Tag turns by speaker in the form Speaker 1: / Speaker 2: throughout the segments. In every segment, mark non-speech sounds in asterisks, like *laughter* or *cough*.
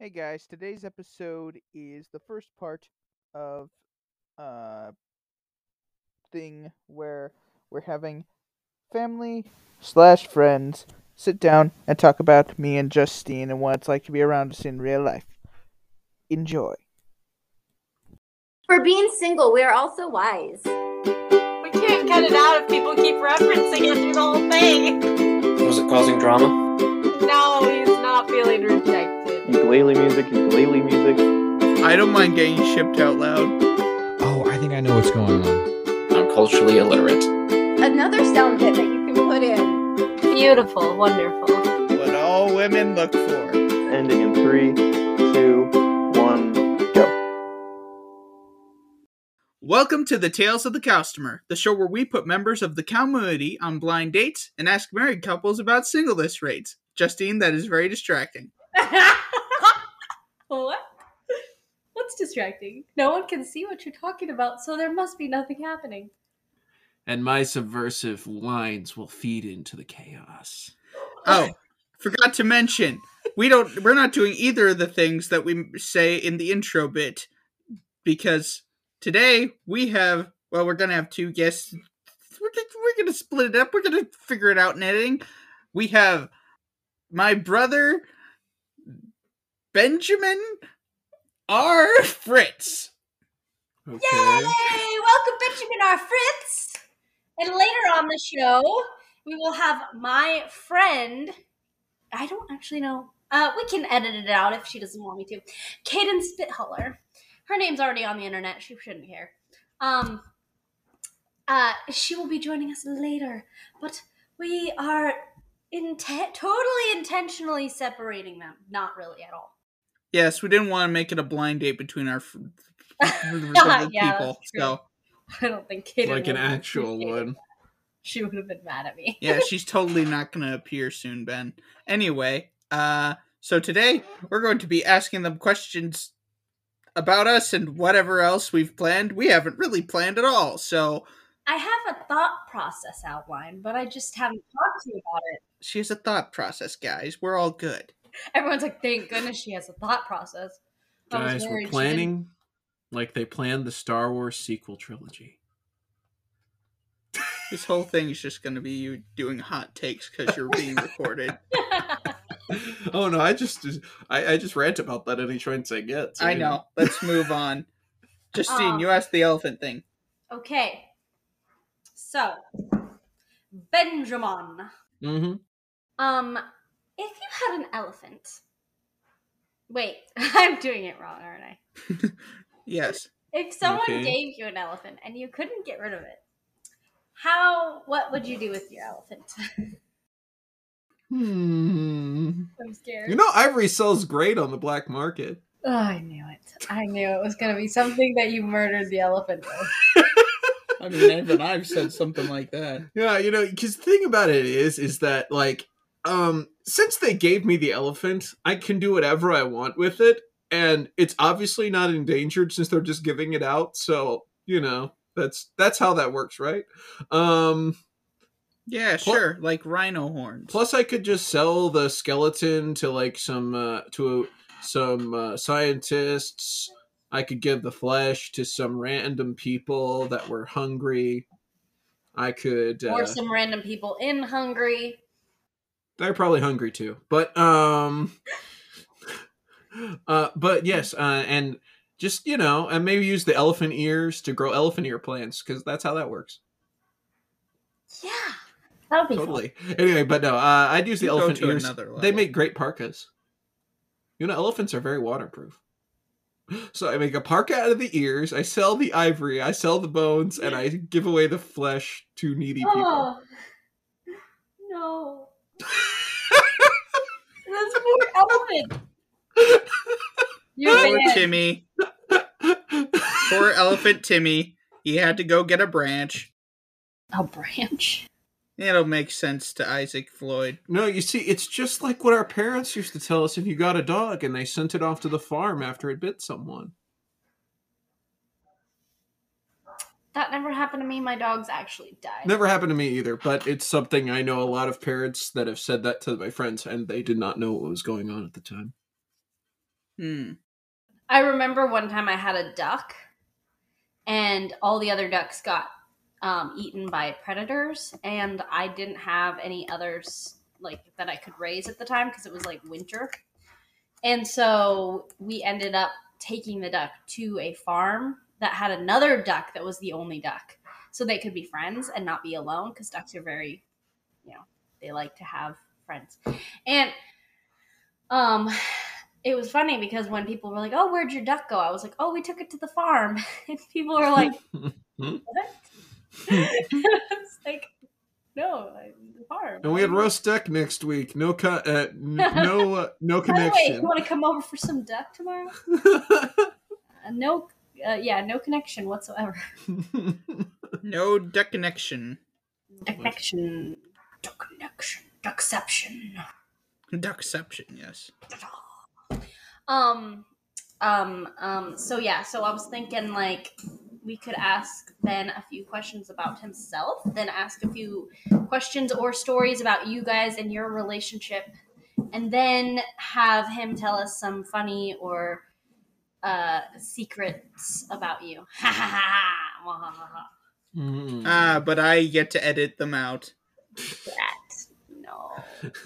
Speaker 1: Hey guys, today's episode is the first part of uh thing where we're having family slash friends sit down and talk about me and Justine and what it's like to be around us in real life. Enjoy.
Speaker 2: For being single, we are also wise.
Speaker 3: We can't cut it out if people keep referencing it through the whole thing.
Speaker 4: Was it causing drama?
Speaker 5: Ukulele music, ukulele music.
Speaker 1: I don't mind getting shipped out loud.
Speaker 6: Oh, I think I know what's going on.
Speaker 4: I'm culturally illiterate.
Speaker 2: Another sound bit that you can put in.
Speaker 3: Beautiful, wonderful.
Speaker 1: What all women look for.
Speaker 5: Ending in three, two, one, go.
Speaker 1: Welcome to the Tales of the Customer, the show where we put members of the community on blind dates and ask married couples about singleness rates. Justine, that is very distracting.
Speaker 3: What? What's distracting? No one can see what you're talking about, so there must be nothing happening.
Speaker 7: and my subversive lines will feed into the chaos. *gasps*
Speaker 1: Oh, forgot to mention, we don't we're not doing either of the things that we say in the intro bit because today we have well, we're going to have two guests. We're gonna, we're going to split it up. We're going to figure it out in editing. We have my brother Benjamin R. Fritz.
Speaker 7: Okay.
Speaker 3: Yay! Welcome, Benjamin R. Fritz! And later on the show, we will have my friend. I don't actually know. Uh, we can edit it out if she doesn't want me to. Kaden Spithuller. Her name's already on the internet. She shouldn't care. Um, uh, she will be joining us later, but we are inte- totally intentionally separating them. Not really at all.
Speaker 1: Yes, we didn't want to make it a blind date between our f- *laughs*
Speaker 3: Yeah,
Speaker 1: people. So, *laughs*
Speaker 3: I don't think Kaden
Speaker 7: Like an actual one. *laughs*
Speaker 3: She would have been mad at me.
Speaker 1: yeah, she's totally not going to appear soon, Ben. Anyway, uh so today we're going to be asking them questions about us and whatever else we've planned. We haven't really planned at all. So,
Speaker 3: I have a thought process outline, but I just haven't talked to you about it.
Speaker 1: she has a thought process, guys. We're all good. *laughs*
Speaker 3: Everyone's like, thank goodness she has a thought process. I
Speaker 7: Guys, we're
Speaker 3: she
Speaker 7: planning like they planned the Star Wars sequel trilogy. *laughs*
Speaker 1: This whole thing is just going to be you doing hot takes cuz you're being recorded. *laughs*
Speaker 7: oh no, I just I, I just rant about that any chance I get. so,
Speaker 1: I
Speaker 7: you
Speaker 1: know. Let's move on. Justine,
Speaker 3: Um,
Speaker 1: you asked the elephant thing.
Speaker 3: okay. So, Benjamin.
Speaker 7: Mhm.
Speaker 3: Um, if you had an elephant. Wait, *laughs* I'm doing it wrong, aren't I? *laughs*
Speaker 1: Yes.
Speaker 3: If someone
Speaker 7: Okay.
Speaker 3: gave you an elephant and you couldn't get rid of it, how, what would you do with your elephant?
Speaker 7: Hmm.
Speaker 3: I'm scared.
Speaker 7: You know, ivory sells great on the black market.
Speaker 3: Oh, I knew it. I knew it was going to be something that you murdered the elephant with.
Speaker 1: I mean, even I've said something like that.
Speaker 7: Yeah, you know, because the thing about it is, is that like, um, since they gave me the elephant, I can do whatever I want with it, and it's obviously not endangered since they're just giving it out. So you know, that's that's how that works, right? Um,
Speaker 1: Yeah,
Speaker 7: Pl-
Speaker 1: sure. Like rhino horns.
Speaker 7: plus, I could just sell the skeleton to like some uh, to some uh, scientists. I could give the flesh to some random people that were hungry. I could. Uh,
Speaker 3: Or some random people in Hungary.
Speaker 7: They're probably hungry too. But um *laughs* uh but yes, uh and just, you know, and maybe use the elephant ears to grow elephant ear plants cuz that's how that works.
Speaker 3: Yeah. That would be fun.
Speaker 7: Totally. Anyway, but no, uh I'd use the
Speaker 1: You
Speaker 7: elephant ears. They make great parkas. You know, elephants are very waterproof. *gasps* So I make a parka out of the ears, I sell the ivory, I sell the bones, and I give away the flesh to needy people.
Speaker 3: Oh. *laughs* No. That's poor elephant. You're
Speaker 1: Poor
Speaker 3: bad.
Speaker 1: Timmy. Poor elephant Timmy. He had to go get a branch.
Speaker 3: A branch.
Speaker 1: It'll make sense to Isaac Floyd.
Speaker 7: No, you see, it's just like what our parents used to tell us if you got a dog and they sent it off to the farm after it bit someone.
Speaker 3: That never happened to me. My dogs actually died.
Speaker 7: Never happened to me either, but it's something I know a lot of parents that have said that to my friends and they did not know what was going on at the time.
Speaker 1: Hmm.
Speaker 3: I remember one time I had a duck, and all the other ducks got um, eaten by predators, and I didn't have any others like that I could raise at the time because it was like winter, and so we ended up taking the duck to a farm that had another duck that was the only duck, so they could be friends and not be alone because ducks are very, you know, they like to have friends, and um it was funny because when people were like, "Oh, where'd your duck go?" I was like, "Oh, we took it to the farm." *laughs* And people were like, "What?" *laughs* it's like, "No, the farm."
Speaker 7: And we had roast duck next week. No co- uh, n- *laughs* no uh, no
Speaker 3: By the way, you want to come over for some duck tomorrow? Uh, no, uh, yeah, no connection whatsoever. *laughs*
Speaker 1: No duck connection.
Speaker 3: Connection, duck connection, duckception.
Speaker 1: Duckception, yes.
Speaker 3: Um, um, um. So yeah, so I was thinking like we could ask Ben a few questions about himself, then ask a few questions or stories about you guys and your relationship, and then have him tell us some funny or uh secrets about you. *laughs* Ha ha ha ha. Wah, ha, ha, ha.
Speaker 7: Mm.
Speaker 1: Ah, but I get to edit them out.
Speaker 3: That no.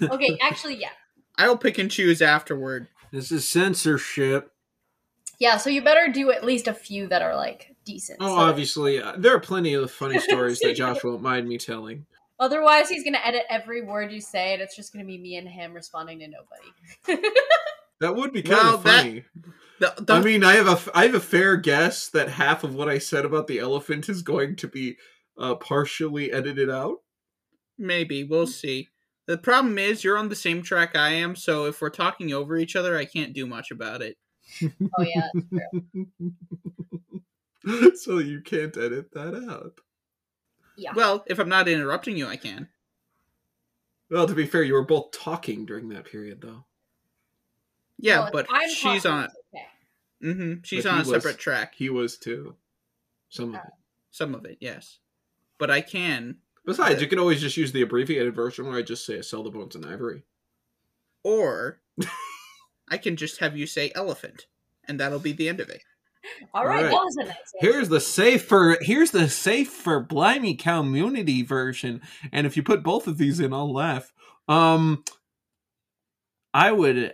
Speaker 3: Okay, *laughs* actually, yeah.
Speaker 1: I'll pick and choose afterward.
Speaker 7: this is censorship.
Speaker 3: Yeah, so you better do at least a few that are like decent.
Speaker 7: Oh,
Speaker 3: so-
Speaker 7: obviously, uh, there are plenty of funny *laughs* stories that Josh won't mind me telling.
Speaker 3: Otherwise, he's gonna edit every word you say, and it's just gonna be me and him responding to nobody.
Speaker 7: That would be kind
Speaker 1: Well,
Speaker 7: of
Speaker 1: that-
Speaker 7: funny.
Speaker 1: The, the,
Speaker 7: I mean, I have a f- I have a fair guess that half of what I said about the elephant is going to be uh, partially edited out.
Speaker 1: maybe we'll see. The problem is you're on the same track I am, so if we're talking over each other, I can't do much about it. *laughs*
Speaker 3: oh yeah, that's true. *laughs*
Speaker 7: so you can't edit that out.
Speaker 3: Yeah.
Speaker 1: Well, if I'm not interrupting you, I can.
Speaker 7: Well, to be fair, you were both talking during that period, though.
Speaker 1: Yeah,
Speaker 3: Well,
Speaker 1: but
Speaker 3: I'm
Speaker 1: she's
Speaker 3: talking,
Speaker 1: on.
Speaker 3: It's Okay.
Speaker 1: hmm she's
Speaker 7: But
Speaker 1: on
Speaker 7: he
Speaker 1: a separate
Speaker 7: was-
Speaker 1: track.
Speaker 7: He was too. Some of it.
Speaker 1: Some of it, yes, but I can.
Speaker 7: Besides, you can always just use the abbreviated version where I just say sell the bones and ivory.
Speaker 1: Or *laughs* I can just have you say elephant, and that'll be the end of it.
Speaker 3: All right,
Speaker 7: Alright.
Speaker 3: that was a nice. answer.
Speaker 7: Here's the safer here's the safer for Blimey community version. And if you put both of these in, I'll laugh. Um I would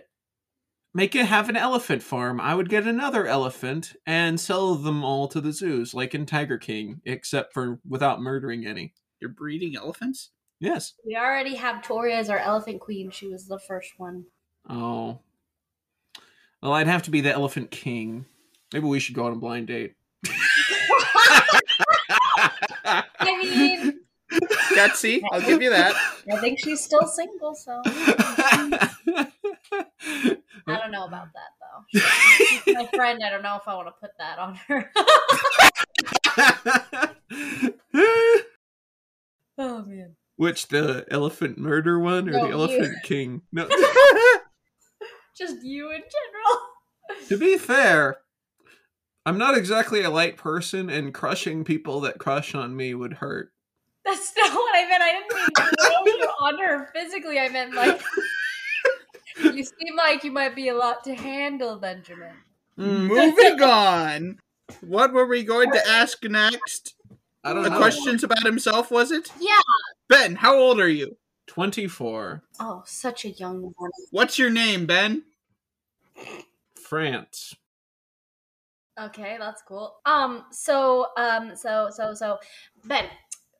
Speaker 7: make it have an elephant farm. I would get another elephant and sell them all to the zoos, like in Tiger King, except for without murdering any.
Speaker 1: You're breeding elephants?
Speaker 7: Yes.
Speaker 3: We already have Tori as our elephant queen. She was the first one.
Speaker 7: Oh. Well, I'd have to be the elephant king. Maybe we should go on a blind date. *laughs*
Speaker 3: I mean,
Speaker 1: Gutsy, I'll give you that.
Speaker 3: I think she's still single, so *laughs* I don't know about that though. She's my friend, I don't know if I want to put that on her. *laughs* oh man.
Speaker 7: Which the elephant murder one or
Speaker 3: No,
Speaker 7: the
Speaker 3: you.
Speaker 7: elephant king? No. *laughs*
Speaker 3: Just you in general.
Speaker 7: to be fair, I'm not exactly a light person, and crushing people that crush on me would hurt.
Speaker 3: That's not what I meant. I didn't mean throw you on her physically. I meant like you seem like you might be a lot to handle, Benjamin.
Speaker 7: Mm,
Speaker 1: Moving *laughs* on. What were we going to ask next?
Speaker 7: I don't
Speaker 1: The
Speaker 7: know.
Speaker 1: questions about himself, was it?
Speaker 3: Yeah.
Speaker 1: Ben, how old are you?
Speaker 7: 24.
Speaker 3: Oh, such a young one.
Speaker 1: What's your name, Ben?
Speaker 7: France.
Speaker 3: Okay, that's cool. Um, so, um, so, so, so, Ben,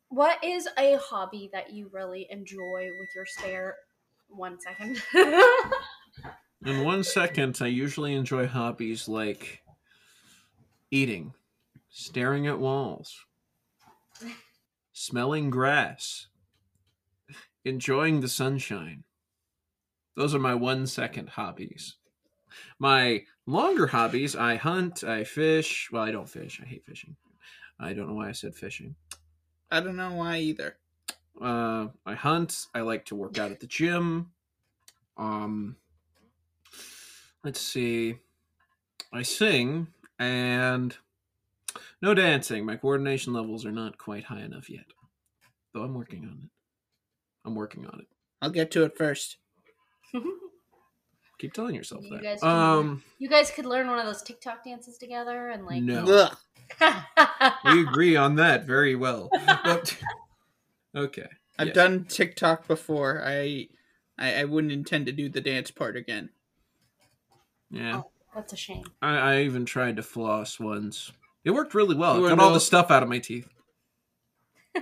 Speaker 3: what is a hobby that you really enjoy with your spare? One second.
Speaker 7: In one second, I usually enjoy hobbies like eating, staring at walls, smelling grass, enjoying the sunshine. Those are my one second hobbies. My longer hobbies I hunt, I fish. Well, I don't fish. I hate fishing. I don't know why I said fishing.
Speaker 1: I don't know why either.
Speaker 7: Uh, I hunt. I like to work out at the gym. Um, let's see. I sing and no dancing. My coordination levels are not quite high enough yet, though I'm working on it. I'm working on it.
Speaker 1: I'll get to it first.
Speaker 7: Keep telling yourself
Speaker 3: You
Speaker 7: that.
Speaker 3: guys can-
Speaker 7: um,
Speaker 3: You guys could learn one of those TikTok dances together and like.
Speaker 7: no, *laughs* we agree on that very well. But *laughs* okay,
Speaker 1: I've
Speaker 7: Yes.
Speaker 1: done TikTok before. I, I I wouldn't intend to do the dance part again.
Speaker 7: Yeah,
Speaker 3: That's a shame.
Speaker 7: I, I even tried to floss once. It worked really well.
Speaker 1: You
Speaker 7: It got all
Speaker 1: know-
Speaker 7: the stuff out of my teeth. *laughs*
Speaker 3: I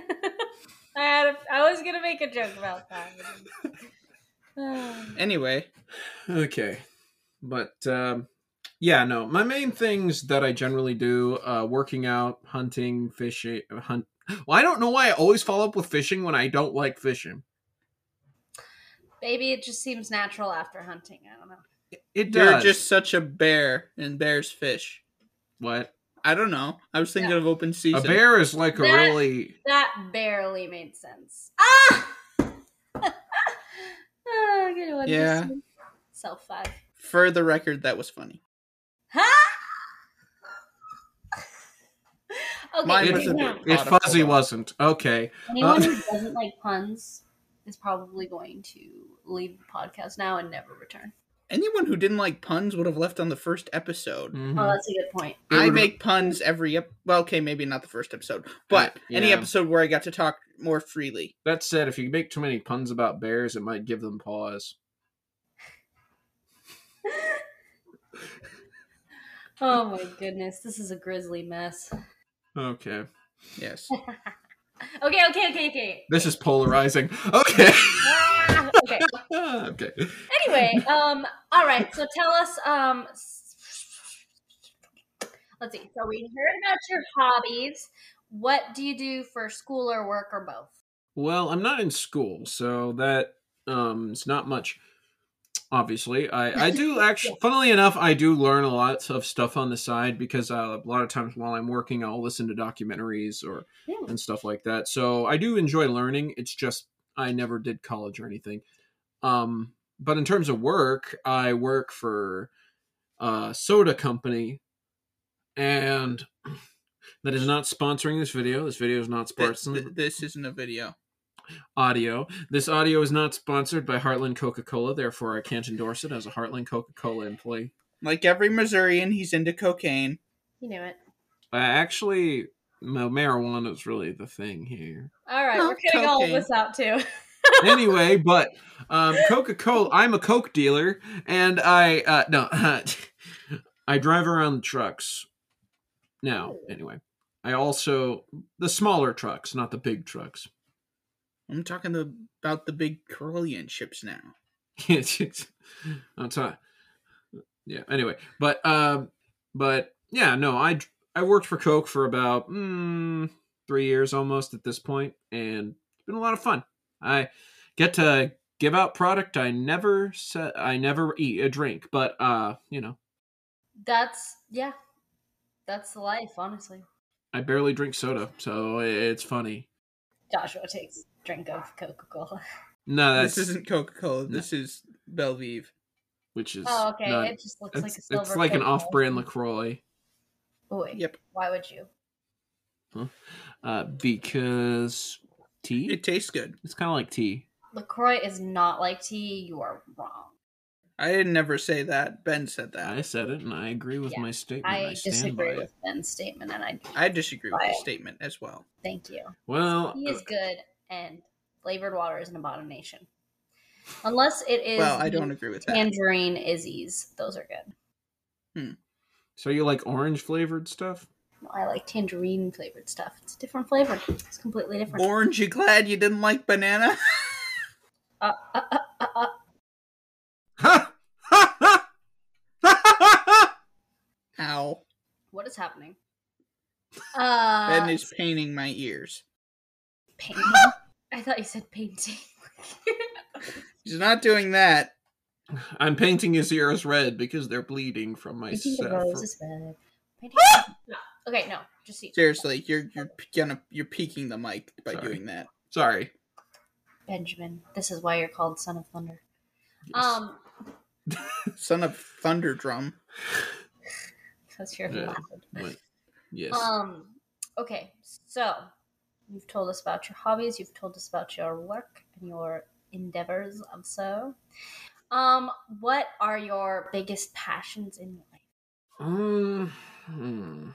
Speaker 3: had. A, I was gonna make a joke about that. *laughs*
Speaker 1: Anyway,
Speaker 7: Okay, but um, yeah, no. My main things that I generally do: uh, working out, hunting, fishing. Hunt. Well, I don't know why I always follow up with fishing when I don't like fishing.
Speaker 3: Maybe it just seems natural after hunting. I don't know.
Speaker 7: It does.
Speaker 1: you're just such a bear, and bears fish.
Speaker 7: what
Speaker 1: I don't know. I was thinking
Speaker 3: Yeah.
Speaker 1: of open season.
Speaker 7: a bear is like a really.
Speaker 3: That barely made sense. Ah! oh, good one.
Speaker 1: Yeah.
Speaker 3: Self five.
Speaker 1: For the record, that was funny.
Speaker 3: Huh? okay,
Speaker 1: Mine
Speaker 7: It-
Speaker 1: was a bit-
Speaker 7: If
Speaker 1: Audible.
Speaker 7: Fuzzy wasn't okay.
Speaker 3: anyone
Speaker 7: Uh,
Speaker 3: who doesn't like puns is probably going to leave the podcast now and never return.
Speaker 1: Anyone who didn't like puns would have left on the first episode.
Speaker 7: mhm.
Speaker 3: Oh, that's a good point.
Speaker 7: It
Speaker 1: I
Speaker 7: would-
Speaker 1: make puns every ep- well, okay, maybe not the first episode, but any
Speaker 7: yeah.
Speaker 1: episode where I got to talk more freely.
Speaker 7: That said, if you make too many puns about bears, it might give them pause. *laughs*
Speaker 3: Oh my goodness, this is a grisly mess.
Speaker 7: Okay.
Speaker 1: Yes. *laughs*
Speaker 3: Okay, okay, okay, okay.
Speaker 7: This is polarizing. Okay.
Speaker 3: Ah, okay. *laughs*
Speaker 7: okay.
Speaker 3: Anyway, um, all right. So tell us, um, let's see. So we heard about your hobbies. What do you do for school or work or both?
Speaker 7: Well, I'm not in school, so that um it's not much. Obviously, I *laughs* I do actually. Funnily enough, I do learn a lot of stuff on the side because uh, a lot of times while I'm working, I'll listen to documentaries or
Speaker 3: Yeah.
Speaker 7: and stuff like that. So I do enjoy learning. It's just I never did college or anything. Um, but in terms of work, I work for a soda company, and *clears throat* that is not sponsoring this video. This video is not
Speaker 1: Th-
Speaker 7: sponsoring
Speaker 1: th- this isn't a video.
Speaker 7: Audio. This audio is not sponsored by Heartland Coca Cola, therefore I can't endorse it as a Heartland Coca Cola employee.
Speaker 1: Like every Missourian, he's into cocaine.
Speaker 3: You knew it.
Speaker 7: Uh, actually, ma- marijuana is really the thing here.
Speaker 3: All right,
Speaker 1: Oh,
Speaker 3: we're cutting all of this out too. *laughs*
Speaker 7: anyway, but um, Coca Cola, I'm a Coke dealer, and I uh, no, *laughs* I drive around the trucks. Now, anyway, I also the smaller trucks, not the big trucks.
Speaker 1: I'm talking the, about the big Carillion ships now. *laughs*
Speaker 7: That's not. Yeah. Anyway, but um, but yeah, no, I I worked for Coke for about mm, three years almost at this point, and it's been a lot of fun. I get to give out product I never said I never eat a drink, but uh, you know,
Speaker 3: That's yeah, that's the life, honestly.
Speaker 7: I barely drink soda, so it's funny.
Speaker 3: Joshua takes a drink of Coca Cola.
Speaker 7: No, that's
Speaker 1: this isn't Coca Cola. This is Belvive.
Speaker 7: which is
Speaker 3: Oh, okay.
Speaker 7: not-
Speaker 3: it just looks like a
Speaker 7: it's,
Speaker 3: silver.
Speaker 7: it's like an off-brand. Lacroix.
Speaker 3: Boy,
Speaker 1: Yep.
Speaker 3: why would you?
Speaker 7: Uh, because tea.
Speaker 1: It tastes good.
Speaker 7: It's kind of like tea.
Speaker 3: Lacroix is not like tea. You are wrong.
Speaker 1: I didn't never say that. Ben said that.
Speaker 7: I said it, and I agree with
Speaker 3: Yeah,
Speaker 7: my statement.
Speaker 3: I,
Speaker 7: I, stand
Speaker 3: disagree
Speaker 7: by
Speaker 3: with
Speaker 7: it.
Speaker 3: Ben's statement, and I
Speaker 1: I disagree with the
Speaker 3: Right.
Speaker 1: statement as well.
Speaker 3: thank you.
Speaker 7: Well,
Speaker 3: Tea is good, and flavored water is an abomination. Unless it is
Speaker 1: Well, I don't agree with that.
Speaker 3: tangerine Izze's. Those are good.
Speaker 7: so you like orange flavored stuff?
Speaker 3: I like tangerine flavored stuff. It's a different flavor. It's completely different.
Speaker 1: Orange, you glad you didn't like banana? *laughs*
Speaker 3: Uh, uh, uh, uh, uh.
Speaker 7: Ha! Ha! Ha! Ha! Ha!
Speaker 1: Ow.
Speaker 3: What is happening? Uh,
Speaker 1: Ben is painting my ears.
Speaker 3: painting. I thought you said painting. *laughs*
Speaker 1: He's not doing that.
Speaker 7: I'm painting his ears red because they're bleeding from my
Speaker 3: painting the
Speaker 7: set.
Speaker 3: rose is red. Painting- no. Okay, no. Just see.
Speaker 1: Seriously, you're you're gonna you're peeking the mic by
Speaker 7: Sorry.
Speaker 1: doing that.
Speaker 7: Sorry.
Speaker 3: Benjamin. This is why you're called Son of Thunder.
Speaker 7: Yes.
Speaker 3: Um, *laughs*
Speaker 1: Son of Thunder Drum.
Speaker 3: because *laughs* you're
Speaker 7: Yeah.
Speaker 3: loud.
Speaker 7: Yes.
Speaker 3: Um, okay, so you've told us about your hobbies, you've told us about your work and your endeavors of so. Um, what are your biggest passions in life?
Speaker 7: Um, hmm.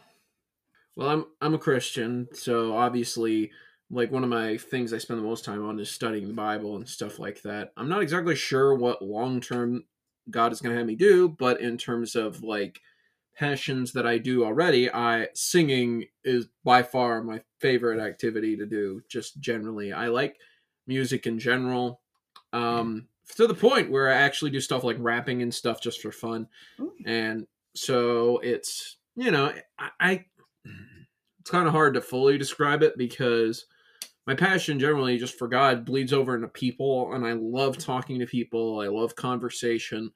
Speaker 7: Well, I'm I'm a Christian, so obviously, like one of my things I spend the most time on is studying the Bible and stuff like that. I'm not exactly sure what long term God is going to have me do, but in terms of like passions that I do already, I singing is by far my favorite activity to do. Just generally, I like music in general. Um, to the point where I actually do stuff like rapping and stuff just for fun,
Speaker 3: Ooh.
Speaker 7: and so it's you know I, I it's kind of hard to fully describe it because my passion generally just for God bleeds over into people, and I love talking to people. I love conversation.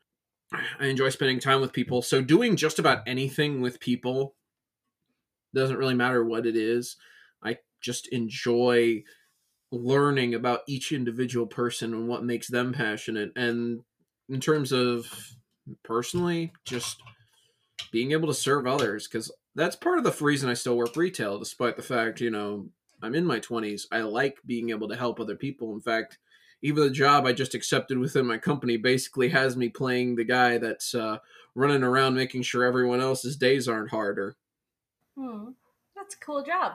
Speaker 7: I enjoy spending time with people. So doing just about anything with people doesn't really matter what it is. I just enjoy learning about each individual person and what makes them passionate. And in terms of personally, just being able to serve others, because that's part of the reason I still work retail, despite the fact, you know, I'm in my 20s. I like being able to help other people. In fact, even the job I just accepted within my company basically has me playing the guy that's uh, running around making sure everyone else's days aren't harder.
Speaker 3: Hmm. That's a cool job.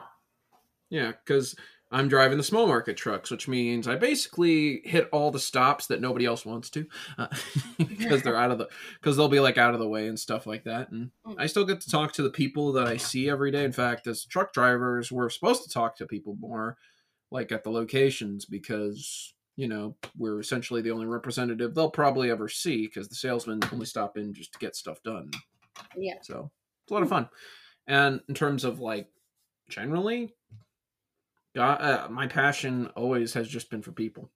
Speaker 7: Yeah, because I'm driving the small market trucks, which means I basically hit all the stops that nobody else wants to, uh, *laughs* because they're *laughs* out of the because they'll be like out of the way and stuff like that. And
Speaker 3: Mm.
Speaker 7: I still get to talk to the people that I see every day. In fact, as truck drivers, we're supposed to talk to people more, like at the locations, because you know we're essentially the only representative they'll probably ever see, because the salesmen only stop in just to get stuff done.
Speaker 3: Yeah.
Speaker 7: So it's a lot of fun. And in terms of like generally, God, uh, my passion always has just been for people.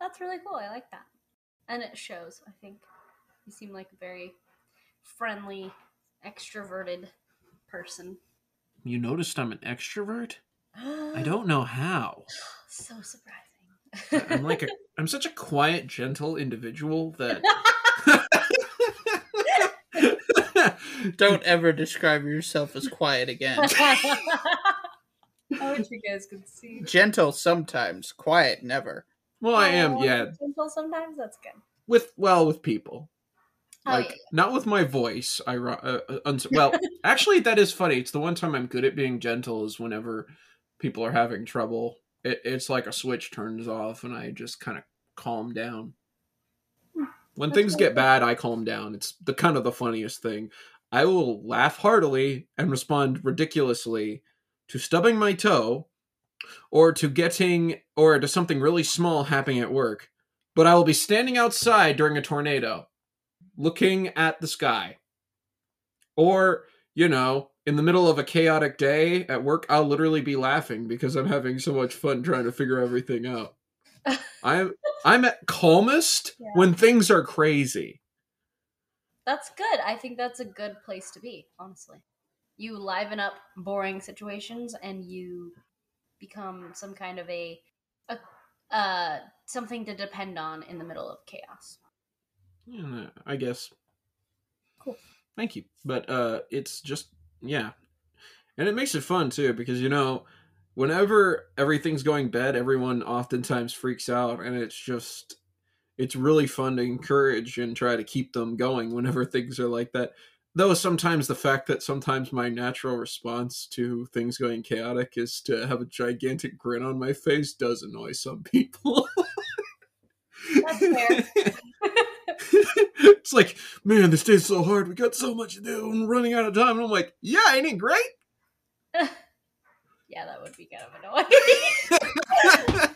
Speaker 3: That's really cool. I like that. And it shows, I think. You seem like a very friendly, extroverted person.
Speaker 7: You noticed I'm an extrovert? *gasps* I don't know how.
Speaker 3: So surprising.
Speaker 7: I'm like a I'm such a quiet, gentle individual that *laughs*
Speaker 1: Don't ever describe yourself as quiet again. *laughs*
Speaker 3: I wish you guys could see.
Speaker 1: Gentle sometimes, quiet never.
Speaker 7: Well, I am,
Speaker 3: Oh,
Speaker 7: yeah,
Speaker 3: Gentle sometimes. That's good.
Speaker 7: with well with people.
Speaker 3: Oh,
Speaker 7: Like
Speaker 3: yeah.
Speaker 7: not with my voice. I ro- uh, uh, uns- well, actually that is funny. It's the one time I'm good at being gentle is whenever people are having trouble. It, it's like a switch turns off and I just kind of calm down. When
Speaker 3: That's
Speaker 7: things get bad, I calm down. It's the kind of the funniest thing. I will laugh heartily and respond ridiculously to stubbing my toe or to getting or to something really small happening at work. But I will be standing outside during a tornado looking at the sky. Or, you know, in the middle of a chaotic day at work, I'll literally be laughing because I'm having so much fun trying to figure everything out. *laughs* I'm I'm at calmest
Speaker 3: Yeah.
Speaker 7: when things are crazy.
Speaker 3: That's good. I think that's a good place to be, honestly. You liven up boring situations and you become some kind of a, a uh something to depend on in the middle of chaos.
Speaker 7: Yeah, I guess.
Speaker 3: Cool.
Speaker 7: Thank you. But uh it's just yeah. And it makes it fun too because you know, whenever everything's going bad, everyone oftentimes freaks out and it's just it's really fun to encourage and try to keep them going whenever *laughs* things are like that. Though sometimes the fact that sometimes my natural response to things going chaotic is to have a gigantic grin on my face does annoy some *laughs* people.
Speaker 3: That's fair. *laughs*
Speaker 7: it's like, man, this day's so hard. We got so much to do. I'm running out of time. And I'm like, yeah, ain't it great? *laughs*
Speaker 3: yeah, that would be kind of annoying. *laughs*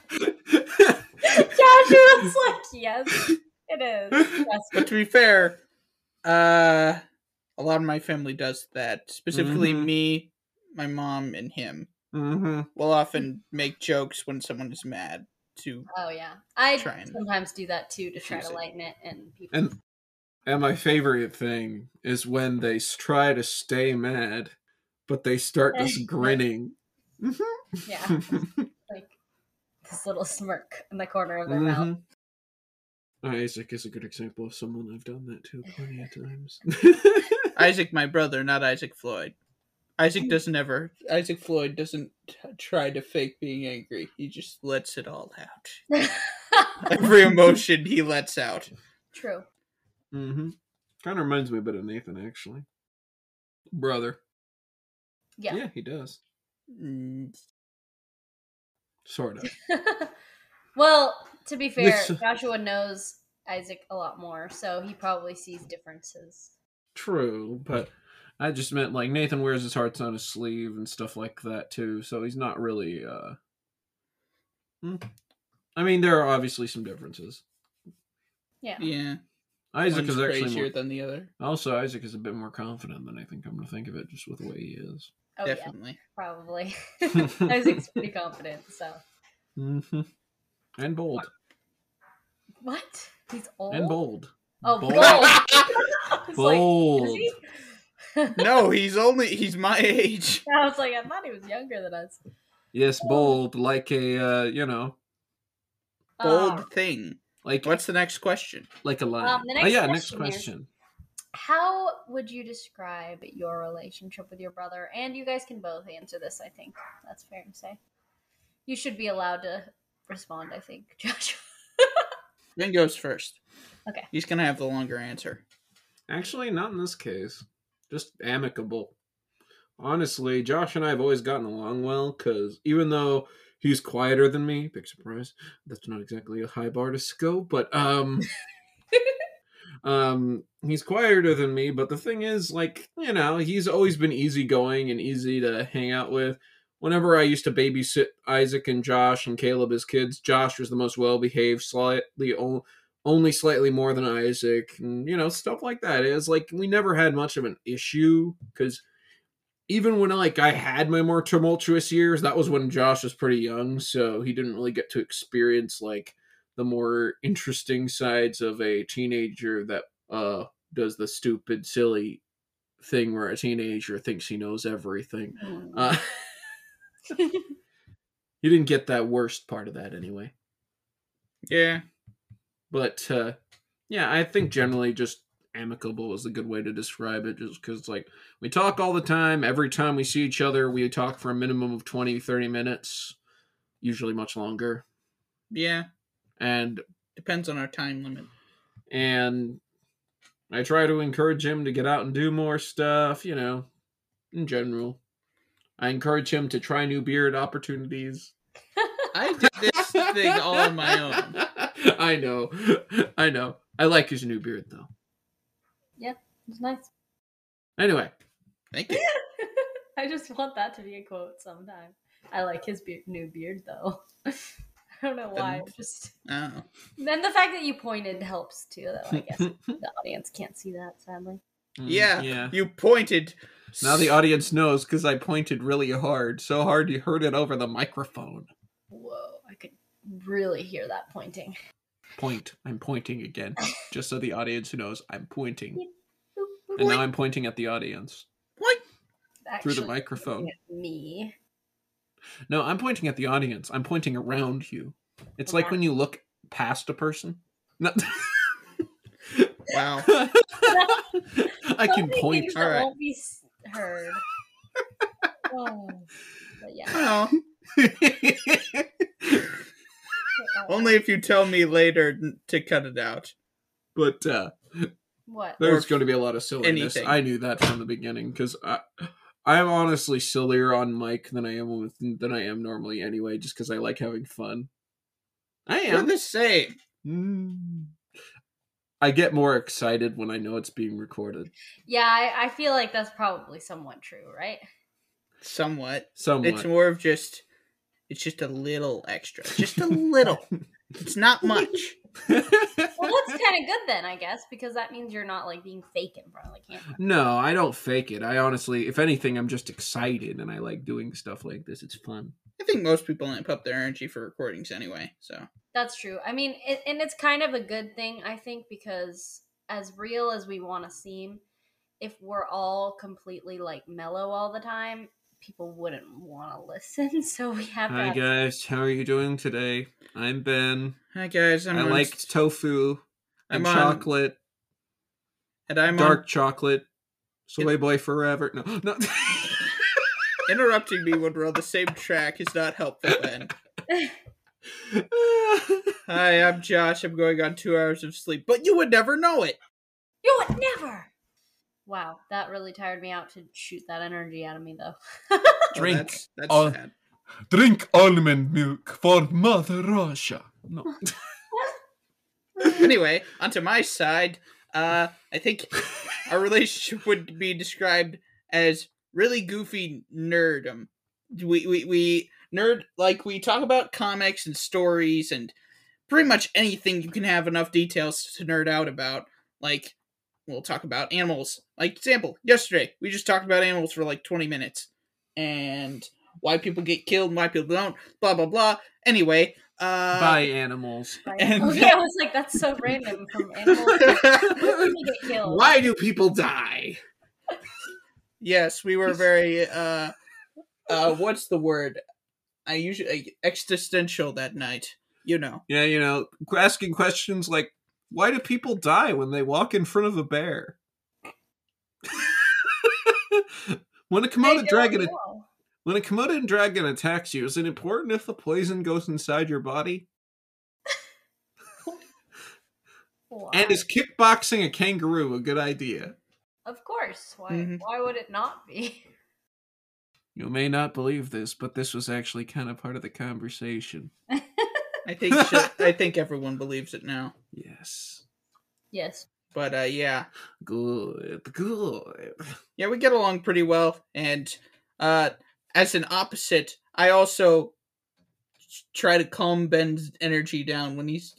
Speaker 3: Joshua's like, yes, it is. Yes. *laughs*
Speaker 1: But to be fair, uh, a lot of my family does that. Specifically,
Speaker 7: Mhm.
Speaker 1: me, my mom, and him
Speaker 7: mm-hmm.
Speaker 1: will often make jokes when someone is mad. To
Speaker 3: Oh yeah, I
Speaker 1: Try and
Speaker 3: sometimes do that too to try to
Speaker 1: diffuse it.
Speaker 3: lighten it, and people.
Speaker 7: And and my favorite thing is when they try to stay mad, but they start just *laughs* grinning. Mm-hmm.
Speaker 3: yeah, *laughs* like this little smirk in the corner of their mouth.
Speaker 7: Mhm. Isaac is a good example of someone I've done that to plenty of times. *laughs*
Speaker 1: Isaac, my brother, not Isaac Floyd. Isaac mm. doesn't ever. Isaac Floyd doesn't t- try to fake being angry. He just lets it all out. Every emotion he lets out.
Speaker 3: True.
Speaker 7: Mm-hmm. Kind of reminds me a bit of Nathan, actually. Brother.
Speaker 3: Yeah.
Speaker 7: Yeah, he does.
Speaker 1: Mm,
Speaker 7: Sort of. *laughs*
Speaker 3: well, to be fair,
Speaker 7: This-
Speaker 3: Joshua knows Isaac a lot more, so he probably sees differences.
Speaker 7: True, but I just meant like Nathan wears his hearts on his sleeve and stuff like that too, so he's not really uh hmm. I mean there are obviously some differences.
Speaker 3: Yeah.
Speaker 1: yeah.
Speaker 7: Isaac
Speaker 1: One's
Speaker 7: is actually
Speaker 1: crazier
Speaker 7: more,
Speaker 1: than the other.
Speaker 7: also Isaac is a bit more confident than I think I'm gonna think of it just with the way he is.
Speaker 3: Oh yeah,
Speaker 1: Definitely. *laughs*
Speaker 3: probably. *laughs* Isaac's pretty confident, so
Speaker 7: Mm-hmm. And bold.
Speaker 3: what? He's old.
Speaker 7: And bold.
Speaker 3: Oh,
Speaker 7: Bold.
Speaker 3: bold. *laughs* I like, he?
Speaker 1: No, he's only he's my age.
Speaker 3: I was like, I thought he was younger than us.
Speaker 7: yes, bold, like a uh, you know,
Speaker 1: Bold
Speaker 3: Uh,
Speaker 1: thing.
Speaker 7: Like
Speaker 1: What's the next question?
Speaker 7: like a lion.
Speaker 3: Um, the
Speaker 7: oh yeah, next
Speaker 3: question is-
Speaker 7: question.
Speaker 3: how would you describe your relationship with your brother? And you guys can both answer this. I think that's fair to say. You should be allowed to respond. I think, *laughs* Joshua.
Speaker 1: Ben goes first.
Speaker 3: Okay.
Speaker 1: He's gonna have the longer answer.
Speaker 7: Actually, not in this case. Just amicable. Honestly, Josh and I have always gotten along well because even though he's quieter than me, big surprise, that's not exactly a high bar to go, but um, *laughs* um, he's quieter than me. But the thing is, like, you know, he's always been easygoing and easy to hang out with. Whenever I used to babysit Isaac and Josh and Caleb as kids, Josh was the most well behaved, slightly o- only slightly more than Isaac, and you know stuff like that. Is like we never had much of an issue because even when like I had my more tumultuous years, that was when Josh was pretty young, so he didn't really get to experience like the more interesting sides of a teenager that uh does the stupid, silly thing where a teenager thinks he knows everything. Uh, *laughs* he didn't get that worst part of that anyway.
Speaker 1: Yeah.
Speaker 7: but uh yeah i think generally just amicable is a good way to describe it just because like we talk all the time. Every time we see each other we talk for a minimum of 20 30 minutes usually much longer.
Speaker 1: Yeah.
Speaker 7: and
Speaker 1: Depends on our time limit.
Speaker 7: and i try to encourage him to get out and do more stuff you know in general. I encourage him to try new beard opportunities.
Speaker 1: I did this thing all on my own. *laughs*
Speaker 7: i know. I know. I like his new beard though Yeah,
Speaker 3: it's nice.
Speaker 7: anyway
Speaker 1: Thank you. *laughs*
Speaker 3: I just want that to be a quote sometime. I like his be- new beard though. *laughs* I don't know why.
Speaker 1: Then-
Speaker 3: Just
Speaker 1: Oh.
Speaker 3: then the fact that you pointed helps too. Though I guess *laughs* the audience can't see that sadly.
Speaker 1: Mm, yeah.
Speaker 7: yeah
Speaker 1: You pointed.
Speaker 7: Now the audience knows because I pointed really hard, so hard you heard it over the microphone.
Speaker 3: Whoa! I could really hear that pointing.
Speaker 7: Point. I'm pointing again, just so the audience knows I'm pointing.
Speaker 3: Boop, boop,
Speaker 7: And now I'm pointing at the audience
Speaker 1: Point.
Speaker 7: through the microphone.
Speaker 3: at Me.
Speaker 7: No, I'm pointing at the audience. I'm pointing around you. It's like when you look past a person. No. *laughs*
Speaker 1: Wow. *laughs*
Speaker 7: I can
Speaker 3: many
Speaker 7: point.
Speaker 1: Alright.
Speaker 3: won't be heard. *laughs* oh, but yeah.
Speaker 1: Well, only if you tell me later to cut it out.
Speaker 7: but uh
Speaker 3: what?
Speaker 7: There's going to be a lot of silliness.
Speaker 1: anything.
Speaker 7: I knew that from the beginning because I, I'm honestly sillier on mic than I am with than I am normally anyway, just because I like having fun. I
Speaker 1: You're
Speaker 7: am.
Speaker 1: the same.
Speaker 7: Mm. I get more excited when I know it's being recorded.
Speaker 3: Yeah, I, I feel like that's probably somewhat true, right?
Speaker 1: Somewhat.
Speaker 7: Somewhat.
Speaker 1: It's more of just. It's just a little extra. Just a little. it's not much. *laughs*
Speaker 3: Well, that's kind of good then, I guess, because that means you're not like being fake in front of the camera.
Speaker 7: no, I don't fake it. I honestly, if anything, I'm just excited and I like doing stuff like this. It's fun.
Speaker 1: I think most people amp up their energy for recordings anyway. So
Speaker 3: That's true. I mean, it, and it's kind of a good thing, I think, because as real as we want to seem, if we're all completely like mellow all the time, people wouldn't want to listen. *laughs* So we have
Speaker 7: Hi
Speaker 3: to.
Speaker 7: guys, how are you doing today? I'm Ben.
Speaker 1: hi guys, I'm
Speaker 7: I
Speaker 1: on-
Speaker 7: like tofu and
Speaker 1: I'm on-
Speaker 7: chocolate.
Speaker 1: and I'm
Speaker 7: dark
Speaker 1: on,
Speaker 7: chocolate. Soy boy forever. No, *laughs* no. *laughs*
Speaker 1: interrupting me when we're on the same track is not helpful. Ben. Hi, I'm Josh. I'm going on two hours of sleep, but you would never know it.
Speaker 3: You would never. Wow, that really tired me out to shoot that energy out of me, though. *laughs*
Speaker 6: Drink
Speaker 1: Oh, that's, that's
Speaker 6: all-
Speaker 1: sad.
Speaker 6: Drink almond milk for Mother Russia. No. *laughs*
Speaker 1: Anyway, onto my side. Uh, I think our relationship would be described as really goofy nerdum. We we we nerd like we talk about comics and stories and pretty much anything you can have enough details to nerd out about. Like we'll talk about animals. Like example, yesterday we just talked about animals for like twenty minutes and why people get killed why people don't. Blah blah blah. Anyway, uh,
Speaker 7: By animals.
Speaker 1: And- *laughs*
Speaker 3: okay, I was like, that's so random from *laughs* animals. people get killed.
Speaker 7: Why do people die?
Speaker 1: Yes, we were *laughs* very uh uh what's the word? I usually existential that night. You know.
Speaker 7: Yeah, you know, asking questions like, why do people die when they walk in front of a bear? *laughs* when a Komodo dragon
Speaker 3: know.
Speaker 7: when a Komodo dragon attacks you, is it important if the poison goes inside your body?
Speaker 3: Why?
Speaker 7: And is kickboxing a kangaroo a good idea?
Speaker 3: Of course. Why?
Speaker 1: Mhm.
Speaker 3: Why would it not be? *laughs*
Speaker 7: You may not believe this, but this was actually kind of part of the conversation. *laughs*
Speaker 1: I think I think everyone believes it now.
Speaker 7: Yes.
Speaker 3: yes.
Speaker 1: But uh yeah.
Speaker 7: Good. Good.
Speaker 1: Yeah, we get along pretty well and uh as an opposite, I also try to calm Ben's energy down when he's